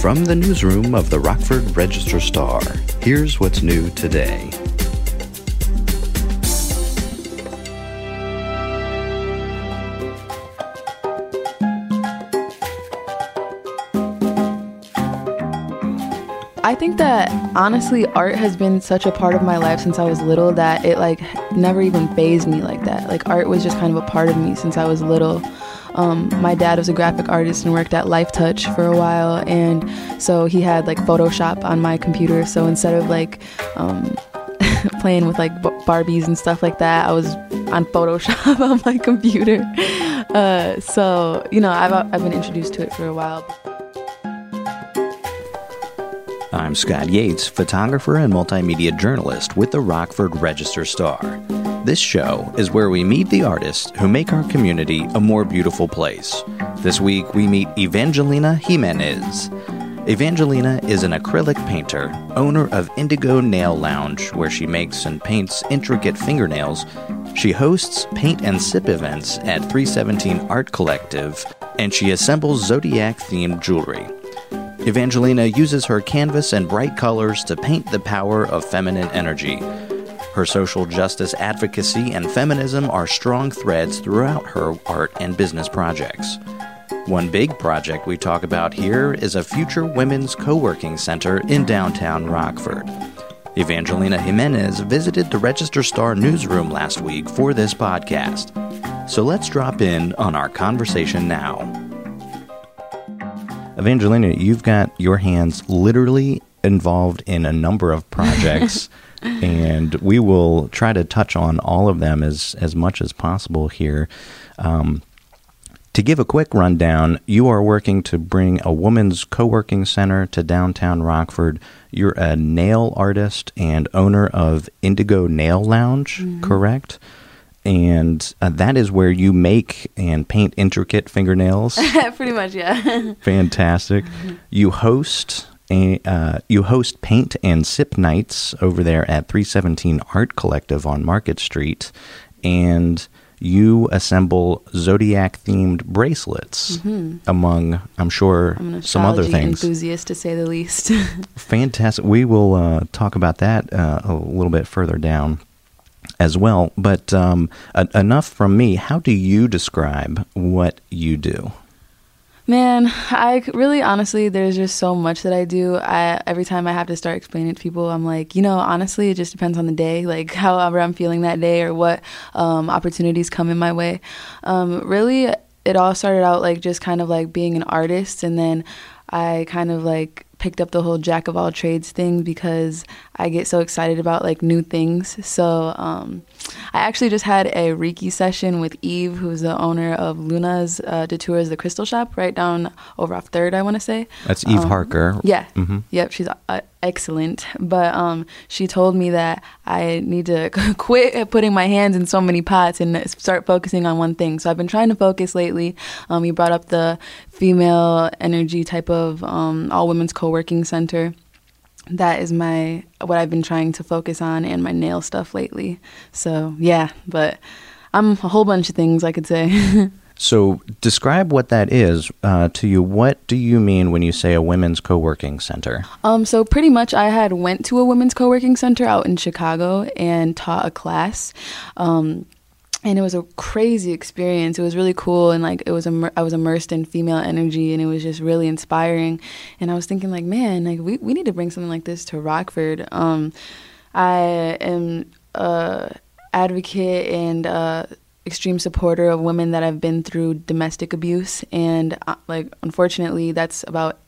From the newsroom of the Rockford Register Star, here's what's new today. I think that honestly, art has been such a part of my life since I was little that it like never even phased me like that. Like art was just kind of a part of me since I was little. Um, my dad was a graphic artist and worked at Lifetouch for a while, and so he had like Photoshop on my computer. So instead of like um, playing with like Barbies and stuff like that, I was on Photoshop on my computer. Uh, so you know, I've I've been introduced to it for a while. I'm Scott Yates, photographer and multimedia journalist with the Rockford Register Star. This show is where we meet the artists who make our community a more beautiful place. This week we meet Evangelina Jimenez. Evangelina is an acrylic painter, owner of Indigo Nail Lounge, where she makes and paints intricate fingernails. She hosts paint and sip events at 317 Art Collective, and she assembles zodiac themed jewelry. Evangelina uses her canvas and bright colors to paint the power of feminine energy. Her social justice advocacy and feminism are strong threads throughout her art and business projects. One big project we talk about here is a future women's co working center in downtown Rockford. Evangelina Jimenez visited the Register Star newsroom last week for this podcast. So let's drop in on our conversation now. Evangelina, you've got your hands literally involved in a number of projects, and we will try to touch on all of them as, as much as possible here. Um, to give a quick rundown, you are working to bring a woman's co working center to downtown Rockford. You're a nail artist and owner of Indigo Nail Lounge, mm-hmm. correct? and uh, that is where you make and paint intricate fingernails. Pretty much, yeah. Fantastic. You host a, uh, you host paint and sip nights over there at 317 Art Collective on Market Street, and you assemble zodiac themed bracelets mm-hmm. among i'm sure I'm some other things enthusiast to say the least fantastic we will uh, talk about that uh, a little bit further down as well. But um, a- enough from me. How do you describe what you do? Man, I really honestly, there's just so much that I do. I every time I have to start explaining it to people, I'm like, you know, honestly, it just depends on the day, like however I'm feeling that day or what um, opportunities come in my way. Um, really, it all started out like just kind of like being an artist, and then I kind of like picked up the whole jack of all trades thing because I get so excited about like new things. So um, I actually just had a Reiki session with Eve, who's the owner of Luna's uh, Detours, the crystal shop, right down over off Third. I want to say that's Eve um, Harker. Yeah, mm-hmm. yep, she's uh, excellent. But um, she told me that I need to quit putting my hands in so many pots and start focusing on one thing. So I've been trying to focus lately. Um, you brought up the female energy type of um, all women's co-working center that is my what I've been trying to focus on and my nail stuff lately. So yeah, but I'm a whole bunch of things I could say. so describe what that is uh, to you. What do you mean when you say a women's co-working center? Um, so pretty much, I had went to a women's co-working center out in Chicago and taught a class. Um, and it was a crazy experience. It was really cool, and like it was, immer- I was immersed in female energy, and it was just really inspiring. And I was thinking, like, man, like we, we need to bring something like this to Rockford. Um, I am a advocate and a extreme supporter of women that have been through domestic abuse, and uh, like unfortunately, that's about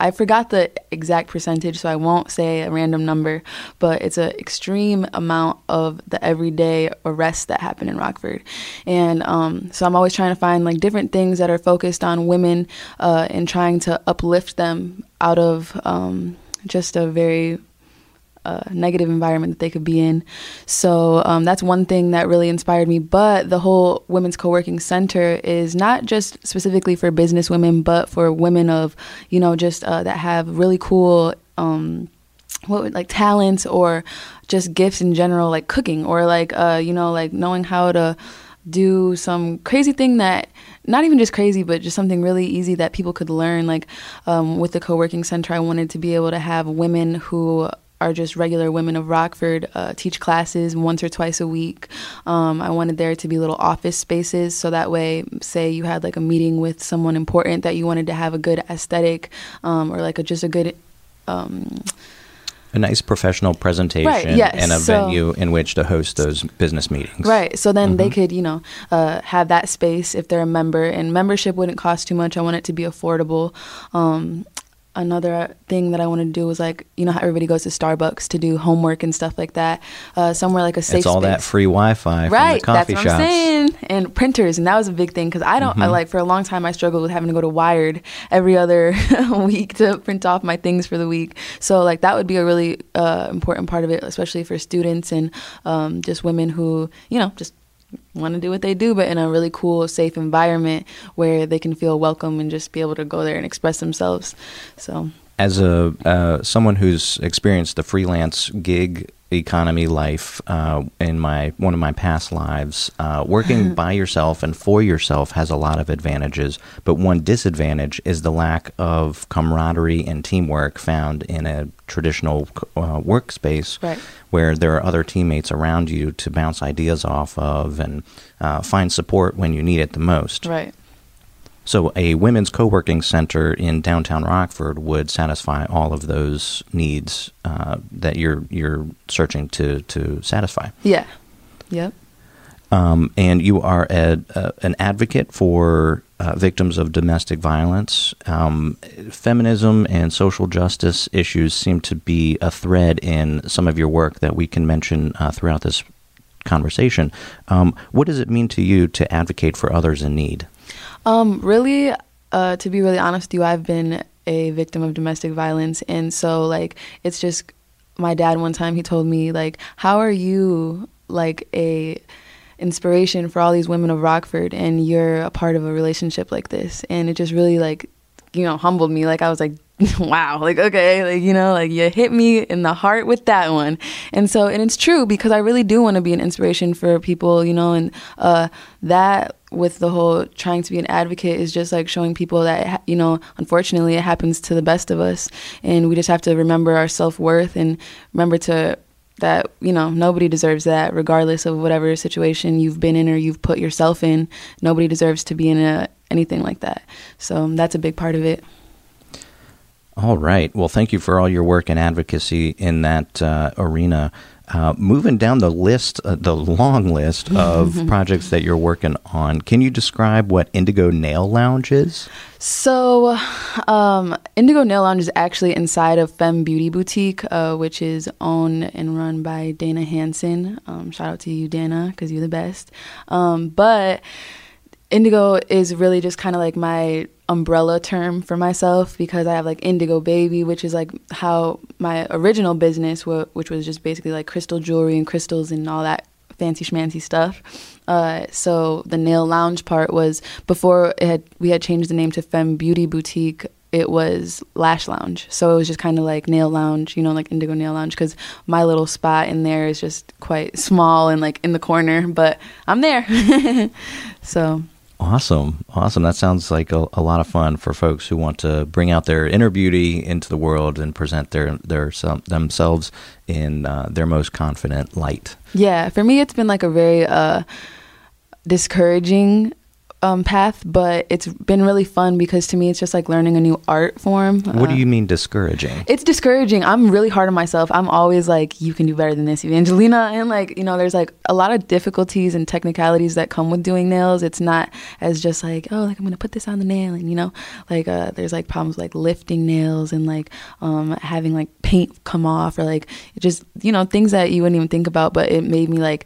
I forgot the exact percentage, so I won't say a random number, but it's an extreme amount of the everyday arrests that happen in Rockford. And um, so I'm always trying to find like different things that are focused on women uh, and trying to uplift them out of um, just a very uh, negative environment that they could be in. So um, that's one thing that really inspired me. But the whole Women's Co-working Center is not just specifically for business women, but for women of, you know, just uh, that have really cool. Um, what would, like talents or just gifts in general like cooking or like uh you know like knowing how to do some crazy thing that not even just crazy but just something really easy that people could learn like um, with the co-working center i wanted to be able to have women who are just regular women of Rockford uh, teach classes once or twice a week. Um, I wanted there to be little office spaces so that way, say you had like a meeting with someone important that you wanted to have a good aesthetic um, or like a, just a good. Um, a nice professional presentation right, yes. and a so, venue in which to host those business meetings. Right. So then mm-hmm. they could, you know, uh, have that space if they're a member, and membership wouldn't cost too much. I want it to be affordable. Um, another thing that I want to do was like you know how everybody goes to Starbucks to do homework and stuff like that. Uh, somewhere like a safe. It's all space. that free Wi-Fi right, from the coffee that's what shops. I'm saying. And printers, and that was a big thing because I don't Mm-hmm. I, like for a long time I struggled with having to go to Wired every other week to print off my things for the week. So like that would be a really uh, important part of it, especially for students and um, just women who you know just want to do what they do, but in a really cool, safe environment where they can feel welcome and just be able to go there and express themselves. So, as a uh, someone who's experienced the freelance gig economy life uh, in my one of my past lives, uh, working by yourself and for yourself has a lot of advantages. But one disadvantage is the lack of camaraderie and teamwork found in a traditional uh, workspace, Right. where there are other teammates around you to bounce ideas off of and uh, find support when you need it the most. right. So, a women's co working center in downtown Rockford would satisfy all of those needs uh, that you're you're searching to to satisfy. Yeah. Yep. Um, and you are a, a, an advocate for uh, victims of domestic violence. Um, feminism and social justice issues seem to be a thread in some of your work that we can mention uh, throughout this conversation. Um, what does it mean to you to advocate for others in need? Um, really, uh, to be really honest with you, I've been a victim of domestic violence, and so like it's just my dad. One time he told me like, "How are you like a inspiration for all these women of Rockford, and you're a part of a relationship like this?" And it just really like you know humbled me. Like I was like. Wow, like okay, like you know, like you hit me in the heart with that one, and so and it's true because I really do want to be an inspiration for people, you know, and uh, that with the whole trying to be an advocate is just like showing people that you know unfortunately it happens to the best of us and we just have to remember our self-worth and remember to that you know nobody deserves that regardless of whatever situation you've been in or you've put yourself in nobody deserves to be in a, anything like that so that's a big part of it All right. Well, thank you for all your work and advocacy in that uh, arena. Uh, moving down the list, uh, the long list of projects that you're working on, can you describe what Indigo Nail Lounge is? So, um, Indigo Nail Lounge is actually inside of Femme Beauty Boutique, uh, which is owned and run by Dana Hansen. Um, shout out to you, Dana, because you're the best. Um, but Indigo is really just kind of like my umbrella term for myself because I have like Indigo Baby, which is like how my original business, which was just basically like crystal jewelry and crystals and all that fancy schmancy stuff. Uh, so the nail lounge part was before it had we had changed the name to Femme Beauty Boutique. It was Lash Lounge, so it was just kind of like nail lounge, you know, like Indigo Nail Lounge, because my little spot in there is just quite small and like in the corner, but I'm there. so Awesome. Awesome. That sounds like a, a lot of fun for folks who want to bring out their inner beauty into the world and present their, their some, themselves in uh, their most confident light. Yeah, for me, it's been like a very uh, discouraging um, path, but it's been really fun because to me, it's just like learning a new art form. What do Uh, you mean discouraging? it's discouraging. I'm really hard on myself. I'm always like, you can do better than this, Evangelina. And like, you know, there's like a lot of difficulties and technicalities that come with doing nails. It's not as just like, oh, like I'm gonna put this on the nail, and you know, like uh, there's like problems like lifting nails and like um, having like paint come off or like just you know things that you wouldn't even think about. But it made me like.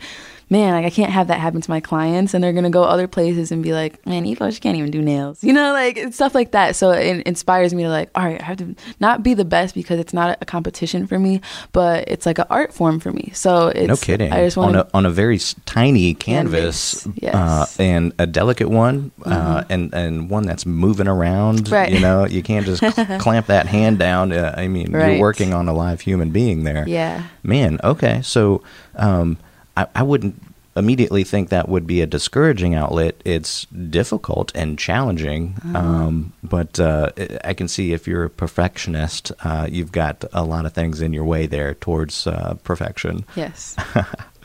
Man, like I can't have that happen to my clients, and they're gonna go other places and be like, "Man, Eva, she can't even do nails," you know, like it's stuff like that. So it inspires me to like, all right, I have to not be the best because it's not a competition for me, but it's like an art form for me. So it's no kidding. I just want on to a on a very tiny canvas, Canvas, yes. uh, and a delicate one, uh, and and one that's moving around. Mm-hmm. Right. You know, you can't just cl- clamp that hand down. Uh, I mean, you're working on a live human being there. yeah. Man, okay. So um, I, I wouldn't immediately think that would be a discouraging outlet. It's difficult and challenging, um, but uh, I can see if you're a perfectionist, uh, you've got a lot of things in your way there towards uh, perfection. Yes.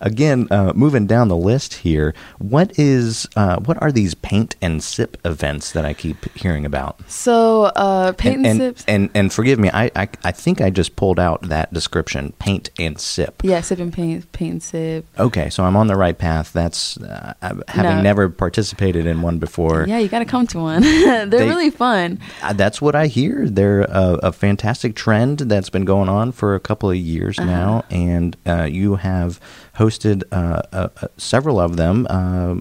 Again, uh, moving down the list here, what is uh, what are these paint and sip events that I keep hearing about? So uh, paint and, and, sips. and and forgive me, I, I I think I just pulled out that description, paint and sip. yeah, sip and paint, paint and sip. Okay, so I'm on the right path. That's uh, having No. never participated in one before. Yeah, you got to come to one. They're They- really fun. Uh, That's what I hear. They're a, a fantastic trend that's been going on for a couple of years Uh-huh. now, and uh, you have hosted uh, uh, uh, several of them,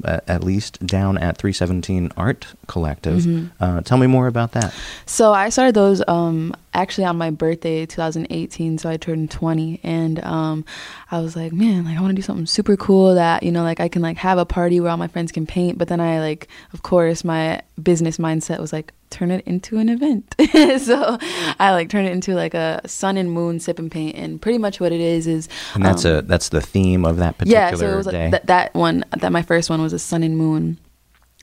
at, least down at 317 Art Collective. Mm-hmm. Uh, tell me more about that. So I started those um, actually on my birthday, 2018. So I turned 20, and um, I was like, man, like I want to do something super cool that you know, like I can like have a party where all my friends can paint. But then I like, of course, my business mindset was like turn it into an event. so I like turned it into like a sun and moon sip and paint, and pretty much what it is is And that's um, a that's the theme of that particular yeah, so it was day. like that, that one that my first one was a sun and moon.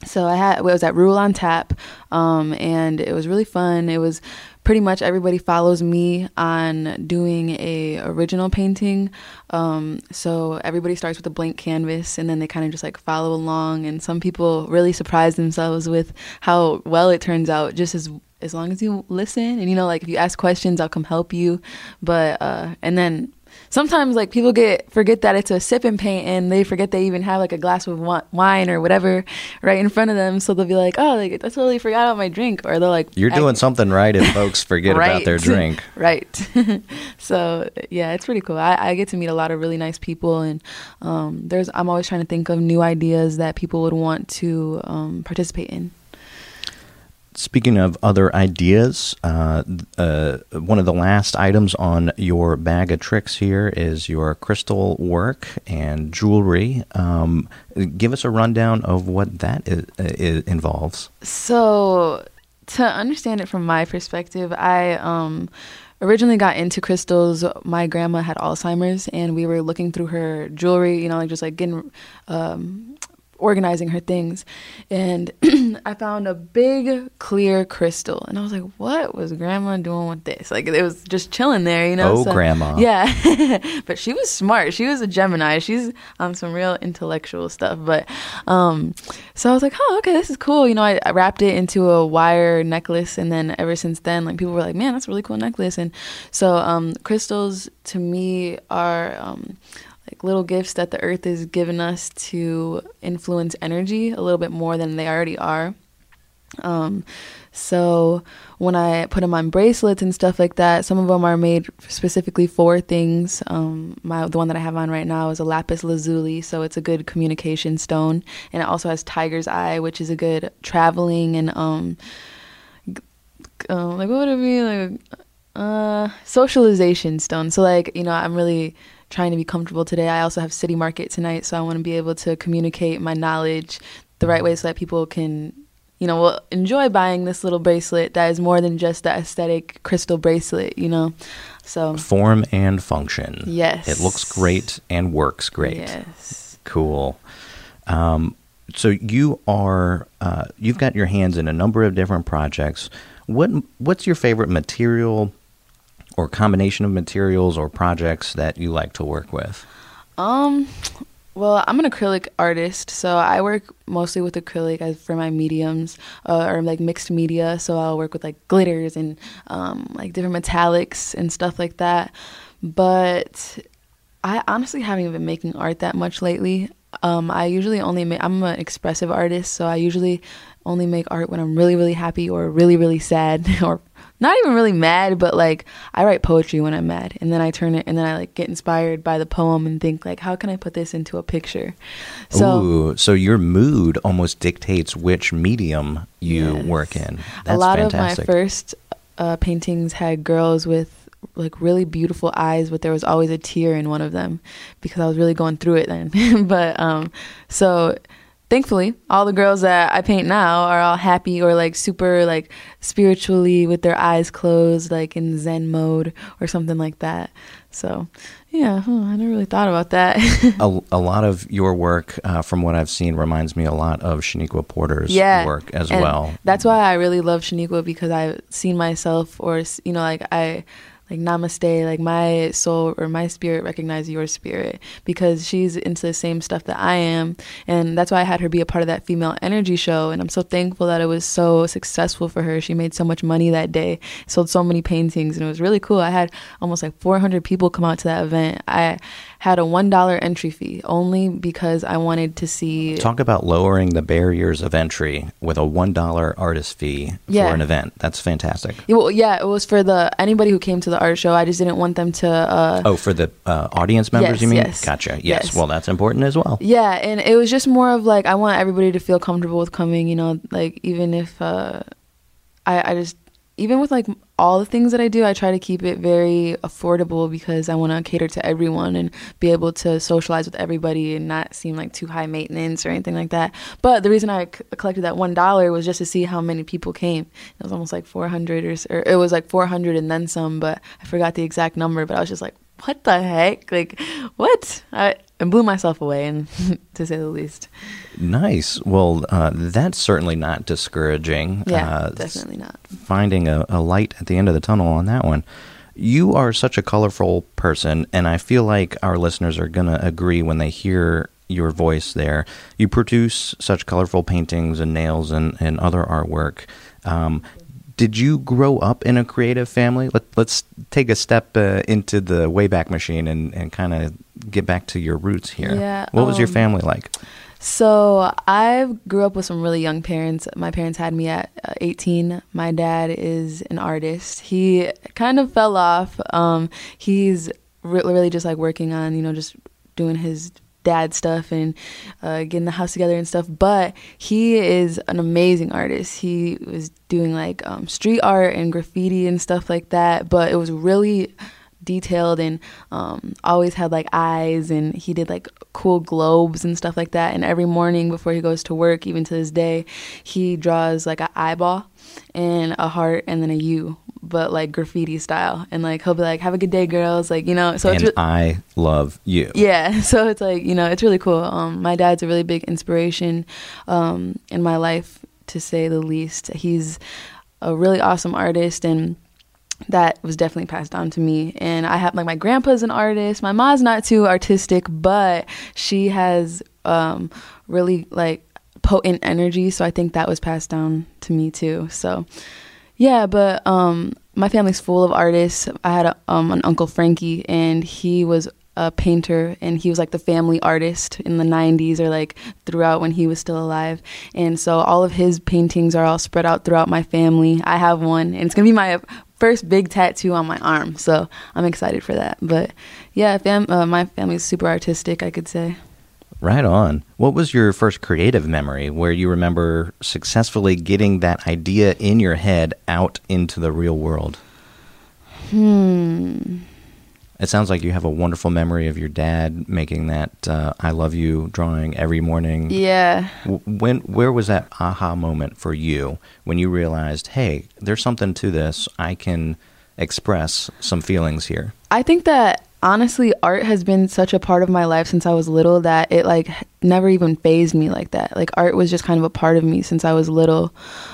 So I had it was at Rule on Tap, um, and it was really fun. It was pretty much everybody follows me on doing a original painting. Um, so everybody starts with a blank canvas, and then they kind of just like follow along. And some people really surprise themselves with how well it turns out, just as as long as you listen and you know like if you ask questions i'll come help you but uh and then sometimes like people get forget that it's a sip and paint and they forget they even have like a glass of wine or whatever right in front of them. So they'll be like oh like i totally forgot about my drink. Or they're like You're doing something right if folks forget about their drink. right. So yeah it's pretty cool. I, I get to meet a lot of really nice people and um, there's i'm always trying to think of new ideas that people would want to um, participate in Speaking of other ideas, uh, uh, one of the last items on your bag of tricks here is your crystal work and jewelry. Um, give us a rundown of what that is, is, involves. So, to understand it from my perspective, I um, originally got into crystals. My grandma had Alzheimer's, and we were looking through her jewelry, you know, like just like getting, um, organizing her things. And I found a big clear crystal, and I was like, what was grandma doing with this? Like, it was just chilling there, you know? Oh, grandma. Yeah. but she was smart. She was a Gemini. She's on some real intellectual stuff. But um, so I was like, oh, okay, this is cool. You know, I, I wrapped it into a wire necklace, and then ever since then, like people were like, man, that's a really cool necklace. And so um, crystals to me are um, like little gifts that the earth is giving us to influence energy a little bit more than they already are. Um, so when I put them on bracelets and stuff like that, some of them are made specifically for things. Um, my the one that I have on right now is a lapis lazuli, so it's a good communication stone, and it also has tiger's eye, which is a good traveling and um, uh, like what would it be like uh socialization stone. So like you know I'm really trying to be comfortable today. I also have city market tonight, so I want to be able to communicate my knowledge the right way so that people can you know, will enjoy buying this little bracelet that is more than just the aesthetic crystal bracelet, you know. So Form and function. Yes. It looks great and works great. Yes. Cool. Um, so you are uh, you've got your hands in a number of different projects. What what's your favorite material or combination of materials or projects that you like to work with? Um Well, I'm an acrylic artist, so I work mostly with acrylic as for my mediums uh, or like mixed media. So I'll work with like glitters and um, like different metallics and stuff like that. But I honestly haven't been making art that much lately. Um, I usually only make, I'm an expressive artist, so I usually only make art when I'm really, really happy or really, really sad or not even really mad, but like I write poetry when I'm mad and then I turn it and then I like get inspired by the poem and think like how can I put this into a picture? So Ooh, so your mood almost dictates which medium you yes. work in. That's a lot fantastic. of my first uh, paintings had girls with like really beautiful eyes, but there was always a tear in one of them because I was really going through it then. but um, so thankfully, all the girls that I paint now are all happy or like super like spiritually with their eyes closed, like in Zen mode or something like that. So, yeah, huh, I never really thought about that. a, a, lot of your work, uh, from what I've seen, reminds me a lot of Shaniqwa Porter's yeah, work as well. That's why I really love Shaniqwa because I've seen myself, or you know, like I like namaste like my soul or my spirit recognize your spirit because she's into the same stuff that i am. And that's why i had her be a part of that female energy show. And i'm so thankful that it was so successful for her. She made so much money that day sold so many paintings and it was really cool. I had almost like 400 people come out to that event. I had a $1 entry fee only because I wanted to see. Talk about lowering the barriers of entry with a $1 artist fee yeah. for an event. That's fantastic. Yeah, well, yeah, it was for the anybody who came to the art show. I just didn't want them to. Uh, oh, for the uh, audience members, yes, you mean? Yes. Gotcha. Yes. yes. Well, that's important as well. Yeah, and it was just more of like, I want everybody to feel comfortable with coming, you know, like even if uh, I, I just even with like all the things that I do, I try to keep it very affordable because I want to cater to everyone and be able to socialize with everybody and not seem like too high maintenance or anything like that. But the reason I c- collected that one dollar was just to see how many people came. It was almost like 400 or, or it was like 400 and then some, but I forgot the exact number. But I was just like, what the heck? Like, what? I, I blew myself away, and to say the least. Nice. Well, uh, that's certainly not discouraging. Yeah, uh, definitely not. Finding a, a light at the end of the tunnel on that one. You are such a colorful person, and I feel like our listeners are going to agree when they hear your voice there. You produce such colorful paintings and nails and, and other artwork. Um, did you grow up in a creative family? Let, us take a step uh, into the Wayback Machine and, and kind of get back to your roots here. Yeah, what was um, your family like? So I grew up with some really young parents. My parents had me at uh, 18. My dad is an artist. He kind of fell off. Um, he's re- really just like working on, you know, just doing his dad stuff and uh, getting the house together and stuff. But he is an amazing artist. He was doing like um, street art and graffiti and stuff like that. But it was really detailed and um, always had like eyes and he did like cool globes and stuff like that and every morning before he goes to work even to this day he draws like an eyeball and a heart and then a u but like graffiti style. And like he'll be like, "Have a good day, girls." Like you know, so and re- I love you. Yeah, so it's like you know, it's really cool. Um, my dad's a really big inspiration um, in my life, to say the least. He's a really awesome artist and that was definitely passed down to me. And I have like my grandpa's an artist. My mom's not too artistic, but she has um, really like potent energy. So I think that was passed down to me too. So yeah, but um, my family's full of artists. I had a, um, an uncle Frankie, and he was a painter, and he was like the family artist in the '90s, or like throughout when he was still alive. And so all of his paintings are all spread out throughout my family. I have one, and it's gonna be my first big tattoo on my arm, so I'm excited for that. But yeah, fam- uh, my family's super artistic, I could say. Right on. What was your first creative memory where you remember successfully getting that idea in your head out into the real world? Hmm. It sounds like you have a wonderful memory of your dad making that uh, "I love you" drawing every morning. Yeah. When where was that aha moment for you when you realized, "Hey, there's something to this. I can express some feelings here." I think that honestly art has been such a part of my life since i was little that it like never even phased me like that like art was just kind of a part of me since i was little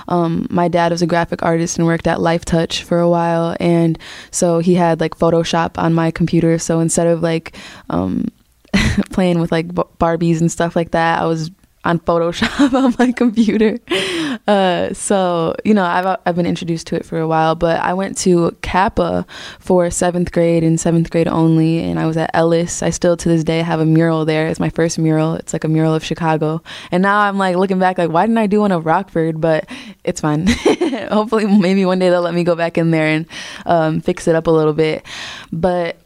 um, my dad was a graphic artist and worked at Lifetouch for a while and so he had like photoshop on my computer so instead of like um, playing with like Barbies and stuff like that. I was on Photoshop on my computer. Uh, so you know, I've I've been introduced to it for a while. But I went to Kappa for seventh grade and seventh grade only, and I was at Ellis. I still to this day have a mural there. It's my first mural. It's like a mural of Chicago. And now I'm like looking back, like why didn't I do one of Rockford? But it's fine. Hopefully, maybe one day they'll let me go back in there and um, fix it up a little bit. But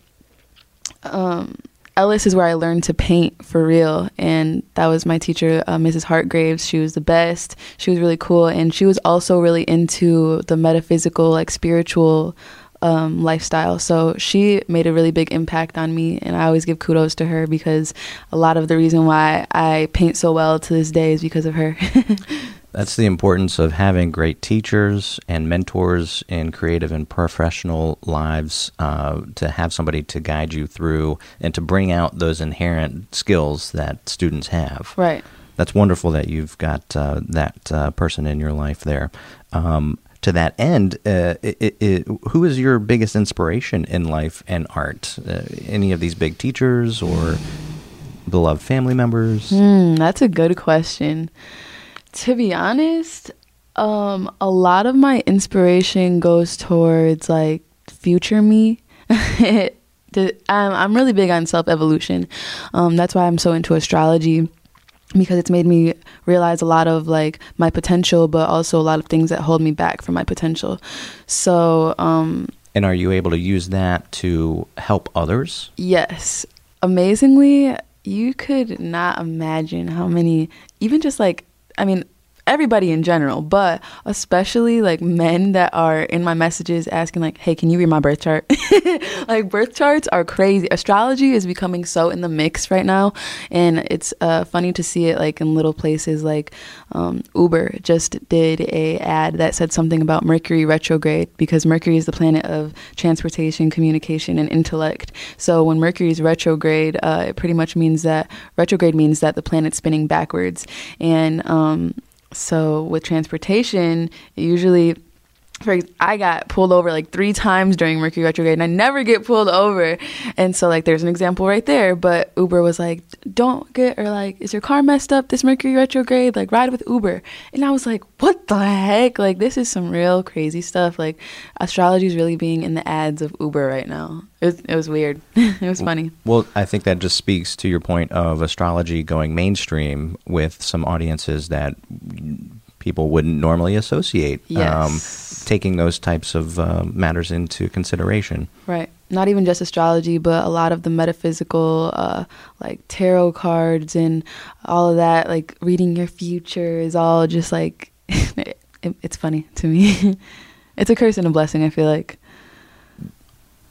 um, Ellis is where I learned to paint for real, and that was my teacher, uh, Mrs. Hartgraves. She was the best. She was really cool, and she was also really into the metaphysical, like spiritual um, lifestyle. So she made a really big impact on me, and I always give kudos to her because a lot of the reason why I paint so well to this day is because of her. That's the importance of having great teachers and mentors in creative and professional lives uh, to have somebody to guide you through and to bring out those inherent skills that students have. Right. That's wonderful that you've got uh, that uh, person in your life there. Um, to that end, uh, it, it, who is your biggest inspiration in life and art? Uh, any of these big teachers or beloved family members? Mm, that's a good question. To be honest, um, a lot of my inspiration goes towards like future me. I'm, really big on self evolution. Um, that's why I'm so into astrology because it's made me realize a lot of like my potential, but also a lot of things that hold me back from my potential. So, um, and are you able to use that to help others? Yes. Amazingly, you could not imagine how many, even just like I mean, everybody in general, but especially like men that are in my messages asking like, "Hey, can you read my birth chart?" like birth charts are crazy. Astrology is becoming so in the mix right now, and it's uh, funny to see it like in little places like um, Uber just did a ad that said something about Mercury retrograde because Mercury is the planet of transportation, communication, and intellect. So when Mercury is retrograde, uh, it pretty much means that retrograde means that the planet's spinning backwards, and um, so with transportation, usually for I got pulled over like three times during Mercury retrograde, and I never get pulled over. And so like there's an example right there. But Uber was like, "Don't get or like, is your car messed up this Mercury retrograde? Like ride with Uber." And I was like, "What the heck? Like this is some real crazy stuff. Like astrology is really being in the ads of Uber right now. It was, it was weird. it was funny." Well, I think that just speaks to your point of astrology going mainstream with some audiences that people wouldn't normally associate. Um, yes. Um, taking those types of uh, matters into consideration. Right. Not even just astrology, but a lot of the metaphysical, uh, like tarot cards and all of that, like reading your future is all just like, it, it's funny to me. it's a curse and a blessing, I feel like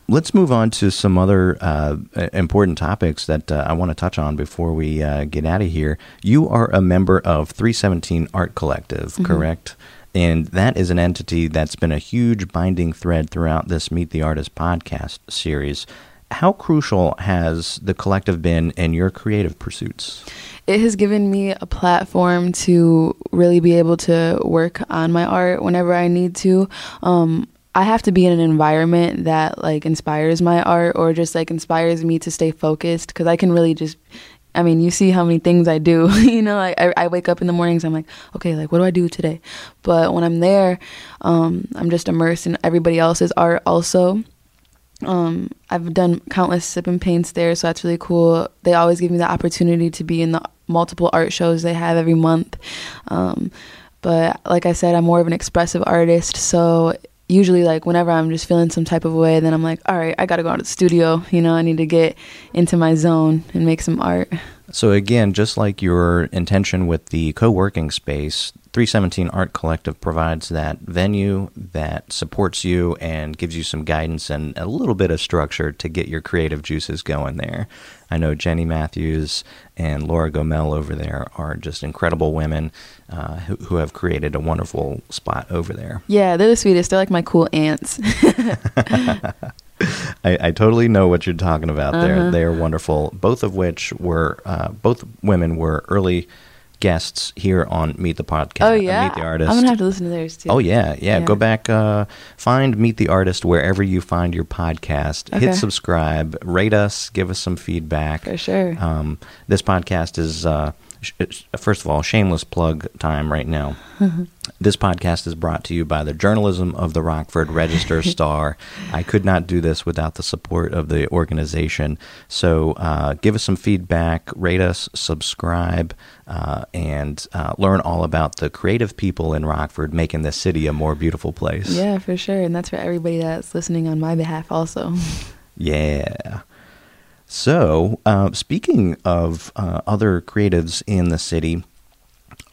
let's move on to some other uh, important topics that uh, I want to touch on before we uh, get out of here. You are a member of 317 Art Collective, mm-hmm. correct? And that is an entity that's been a huge binding thread throughout this Meet the Artist podcast series. How crucial has the collective been in your creative pursuits? It has given me a platform to really be able to work on my art whenever I need to. Um, I have to be in an environment that like inspires my art or just like inspires me to stay focused because I can really just I mean, you see how many things I do. you know, I, I, wake up in the mornings. I'm like, okay, like what do I do today? But when I'm there, um, I'm just immersed in everybody else's art. Also, um, I've done countless sip and paints there, so that's really cool. They always give me the opportunity to be in the multiple art shows they have every month. Um, but like I said, I'm more of an expressive artist, so usually like whenever I'm just feeling some type of way, then I'm like, all right, I got to go out to the studio. You know, I need to get into my zone and make some art. So again, just like your intention with the co-working space, 317 Art Collective provides that venue that supports you and gives you some guidance and a little bit of structure to get your creative juices going there. I know Jenny Matthews and Laura Gomel over there are just incredible women uh, who, who, have created a wonderful spot over there. Yeah, they're the sweetest. They're like my cool aunts. I, I, totally know what you're talking about uh-huh. there. They are wonderful. Both of which were, uh, both women were early guests here on Meet the Podcast. Oh uh, yeah, Meet the Artist. I'm gonna have to listen to theirs too. Oh yeah, yeah, Yeah. Go back, uh, find Meet the Artist wherever you find your podcast. Okay. Hit subscribe, rate us, give us some feedback. for sure. Um, this podcast is, uh, first of all, shameless plug time right now. this podcast is brought to you by the journalism of the Rockford Register Star. I could not do this without the support of the organization. So uh, give us some feedback, rate us, subscribe, uh, and uh, learn all about the creative people in Rockford making this city a more beautiful place. yeah, for sure, and that's for everybody that's listening on my behalf also. Yeah. So, uh, speaking of uh, other creatives in the city,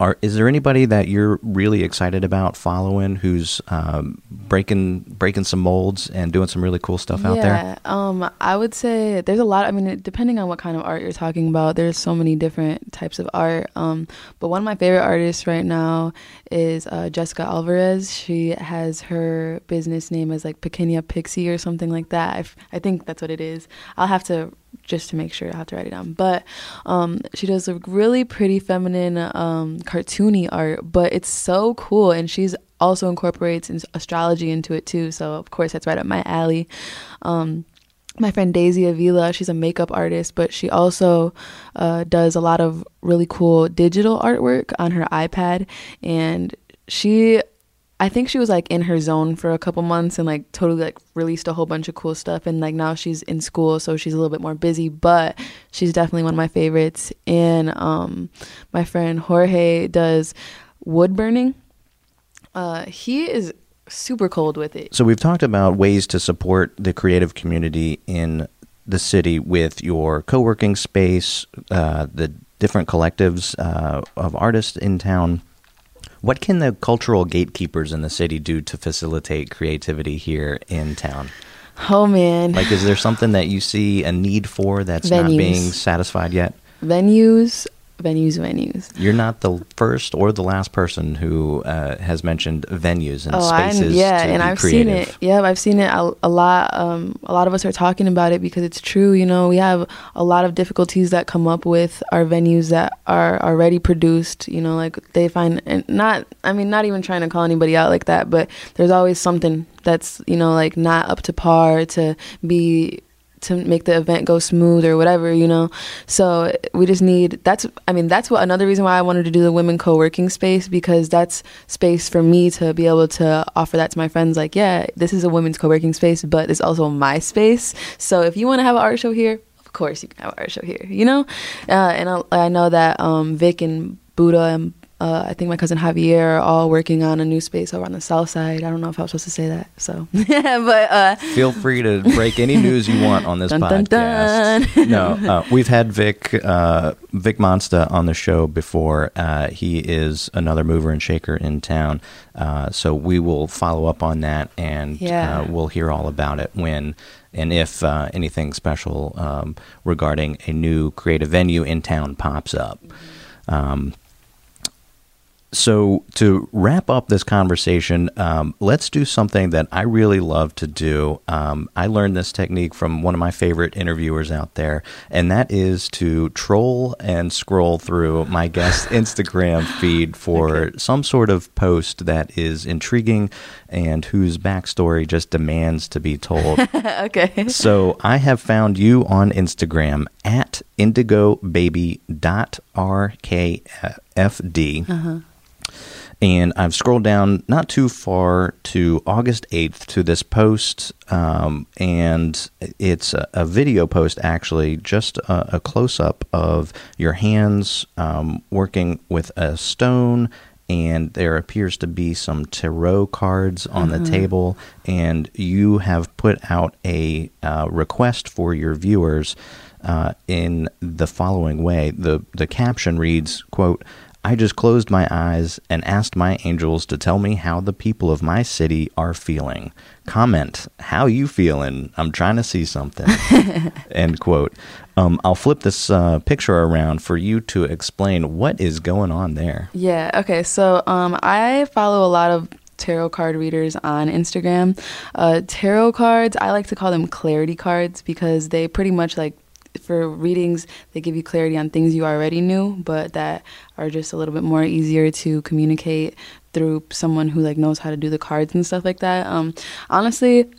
are is there anybody that you're really excited about following who's um, breaking breaking some molds and doing some really cool stuff out there? Yeah, um, I would say there's a lot. I mean, depending on what kind of art you're talking about, there's so many different types of art. Um, but one of my favorite artists right now is uh, Jessica Alvarez. She has her business name as like Pequeña Pixie or something like that. I, f- I think that's what it is. I'll have to just to make sure I have to write it down. But um, she does a really pretty feminine, um, cartoony art, but it's so cool, and she's also incorporates astrology into it too. So of course that's right up my alley. Um, my friend Daisy Avila, she's a makeup artist, but she also uh, does a lot of really cool digital artwork on her iPad, and she I think she was like in her zone for a couple months and like totally like released a whole bunch of cool stuff. And like now she's in school so she's a little bit more busy but she's definitely one of my favorites. And um my friend Jorge does wood burning. Uh he is super cold with it. So we've talked about ways to support the creative community in the city with your co-working space, uh, the different collectives uh, of artists in town. What can the cultural gatekeepers in the city do to facilitate creativity here in town? oh man Like, is there something that you see a need for that's not being satisfied yet? venues venues venues You're not the first or the last person who uh, has mentioned venues and Oh, I, spaces. yeah, to and I've creative. seen it. Yeah, I've seen it a, a lot. Um, a lot of us are talking about it because it's true. You know, we have a lot of difficulties that come up with our venues that are already produced. You know, like they find and not. I mean, not even trying to call anybody out like that, but there's always something that's you know like not up to par to be to make the event go smooth or whatever, you know. So we just need that's I mean that's what another reason why I wanted to do the women co-working space because that's space for me to be able to offer that to my friends like, yeah, this is a women's co-working space, but it's also my space. So if you want to have an art show here, of course you can have an art show here, you know? Uh, and I, I know that um Vic and Buddha and uh, I think my cousin Javier are all working on a new space over on the south side. I don't know if I was supposed to say that. So, but uh, Feel free to break any news you want on this Dun, dun, podcast. dun. no, uh, we've had Vic uh, Vic Monsta on the show before. Uh, he is another mover and shaker in town, uh, so we will follow up on that, and Yeah. uh, we'll hear all about it when and if uh, anything special um, regarding a new creative venue in town pops up. Um, so to wrap up this conversation, um, let's do something that I really love to do. Um, I learned this technique from one of my favorite interviewers out there, and that is to troll and scroll through my guest Instagram feed for some sort of post that is intriguing and whose backstory just demands to be told. okay. So I have found you on Instagram at indigobaby.rkfd. And I've scrolled down not too far to August 8th to this post. Um, and it's a, a video post, actually, just a, a close up of your hands um, working with a stone. And there appears to be some tarot cards on the table. And you have put out a uh, request for your viewers uh, in the following way. The, the caption reads, quote, I just closed my eyes and asked my angels to tell me how the people of my city are feeling. Comment, how you feeling? I'm trying to see something. End quote. Um, I'll flip this uh, picture around for you to explain what is going on there. Yeah. Okay. So um, I follow a lot of tarot card readers on Instagram. Uh, tarot cards, I like to call them clarity cards because they pretty much like for readings, they give you clarity on things you already knew, but that are just a little bit more easier to communicate through someone who like knows how to do the cards and stuff like that. Um, honestly,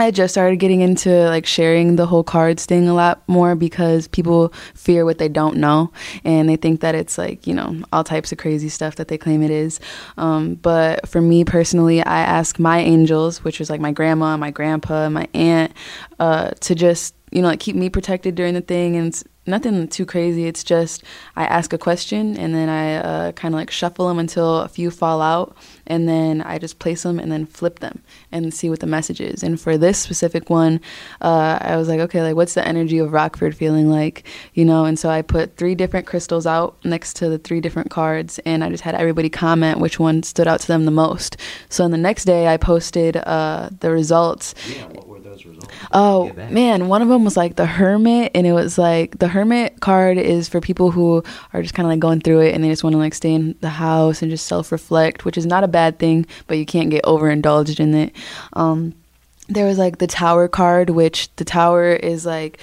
I just started getting into like sharing the whole cards thing a lot more because people fear what they don't know and they think that it's like, you know, all types of crazy stuff that they claim it is. Um, but for me personally, I ask my angels, which is like my grandma, my grandpa, my aunt, uh, to just, you know, like keep me protected during the thing and nothing too crazy. It's just I ask a question and then I uh, kind of like shuffle them until a few fall out, and then I just place them and then flip them and see what the message is. And for this specific one, uh, I was like, okay, like what's the energy of Rockford feeling like, you know? And so I put three different crystals out next to the three different cards, and I just had everybody comment which one stood out to them the most. So on the next day, I posted uh, the results. Yeah, Oh man, one of them was like the hermit, and it was like the hermit card is for people who are just kind of like going through it and they just want to like stay in the house and just self reflect, which is not a bad thing, but you can't get overindulged in it. Um, there was like the tower card, which the tower is like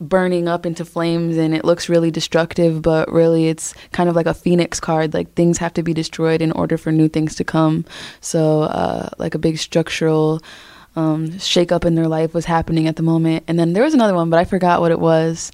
burning up into flames and it looks really destructive, but really it's kind of like a phoenix card. Like things have to be destroyed in order for new things to come. So, uh, like a big structural um, shake up in their life was happening at the moment. And then there was another one, but I forgot what it was.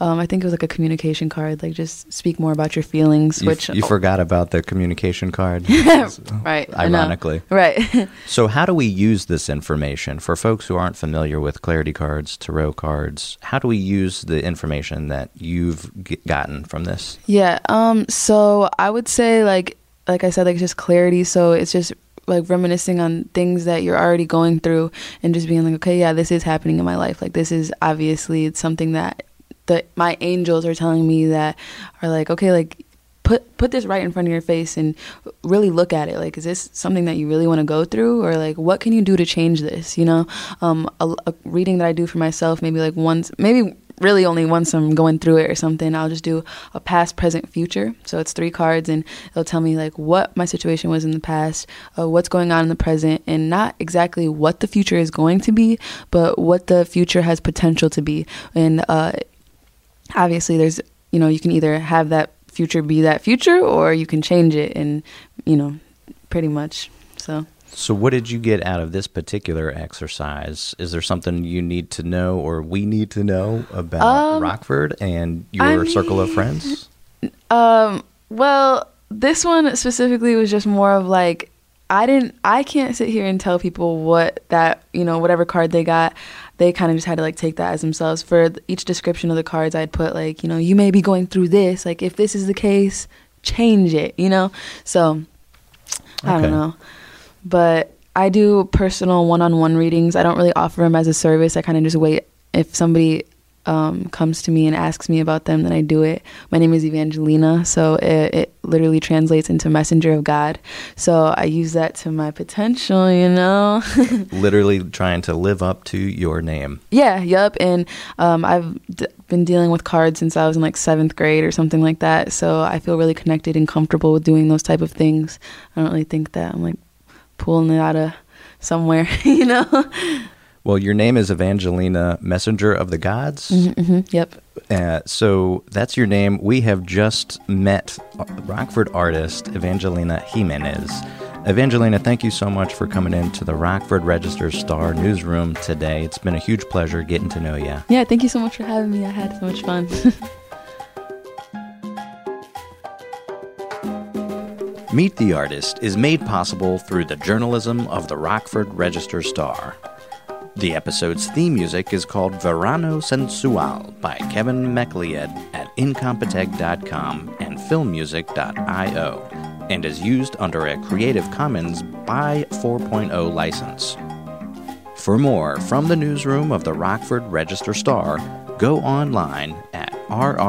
Um, I think it was like a communication card, like just speak more about your feelings. You, which you forgot about the communication card, right? Ironically. right? So, how do we use this information for folks who aren't familiar with clarity cards, tarot cards? How do we use the information that you've g- gotten from this? yeah. Um. So I would say like like I said, like just clarity. So it's just like reminiscing on things that you're already going through and just being like, okay, yeah, this is happening in my life. Like this is obviously it's something that that my angels are telling me that are like, okay, like put put this right in front of your face and really look at it. Like, is this something that you really want to go through, or like, what can you do to change this? You know, um, a, a reading that I do for myself, maybe like once, maybe really only once I'm going through it or something, I'll just do a past, present, future. So it's three cards, and it'll tell me like what my situation was in the past, uh, what's going on in the present, and not exactly what the future is going to be, but what the future has potential to be. And uh, obviously, there's you know you can either have that future be that future, or you can change it, and you know, pretty much. So. So, what did you get out of this particular exercise? Is there something you need to know or we need to know about Um, Rockford and your I circle of friends? Um, well, this one specifically was just more of like I didn't I can't sit here and tell people what that, you know, whatever card they got, they kind of just had to like take that as themselves. For each description of the cards, I'd put like, you know, you may be going through this, like if this is the case, change it, you know? So I don't know. But I do personal one-on-one readings. I don't really offer them as a service. I kind of just wait if somebody um, comes to me and asks me about them, then I do it. My name is Evangelina, so it, it literally translates into messenger of God. So I use that to my potential, you know. Literally trying to live up to your name. yeah, yup. And um, I've d- been dealing with cards since I was in like seventh grade or something like that. So I feel really connected and comfortable with doing those type of things. I don't really think that I'm like pulling it out of somewhere, you know. Well, your name is Evangelina, Messenger of the Gods. hmm Yep. Uh, so that's your name. We have just met Rockford artist Evangelina Jimenez. Evangelina, thank you so much for coming into the Rockford Register Star newsroom today. It's been a huge pleasure getting to know you. Yeah, thank you so much for having me. I had so much fun. Meet the Artist is made possible through the journalism of the Rockford Register Star. The episode's theme music is called Verano Sensual by Kevin MacLeod at incompetech.com and filmmusic.io and is used under a Creative Commons by 4.0 license. For more from the newsroom of the Rockford Register Star, go online at rrstar.com.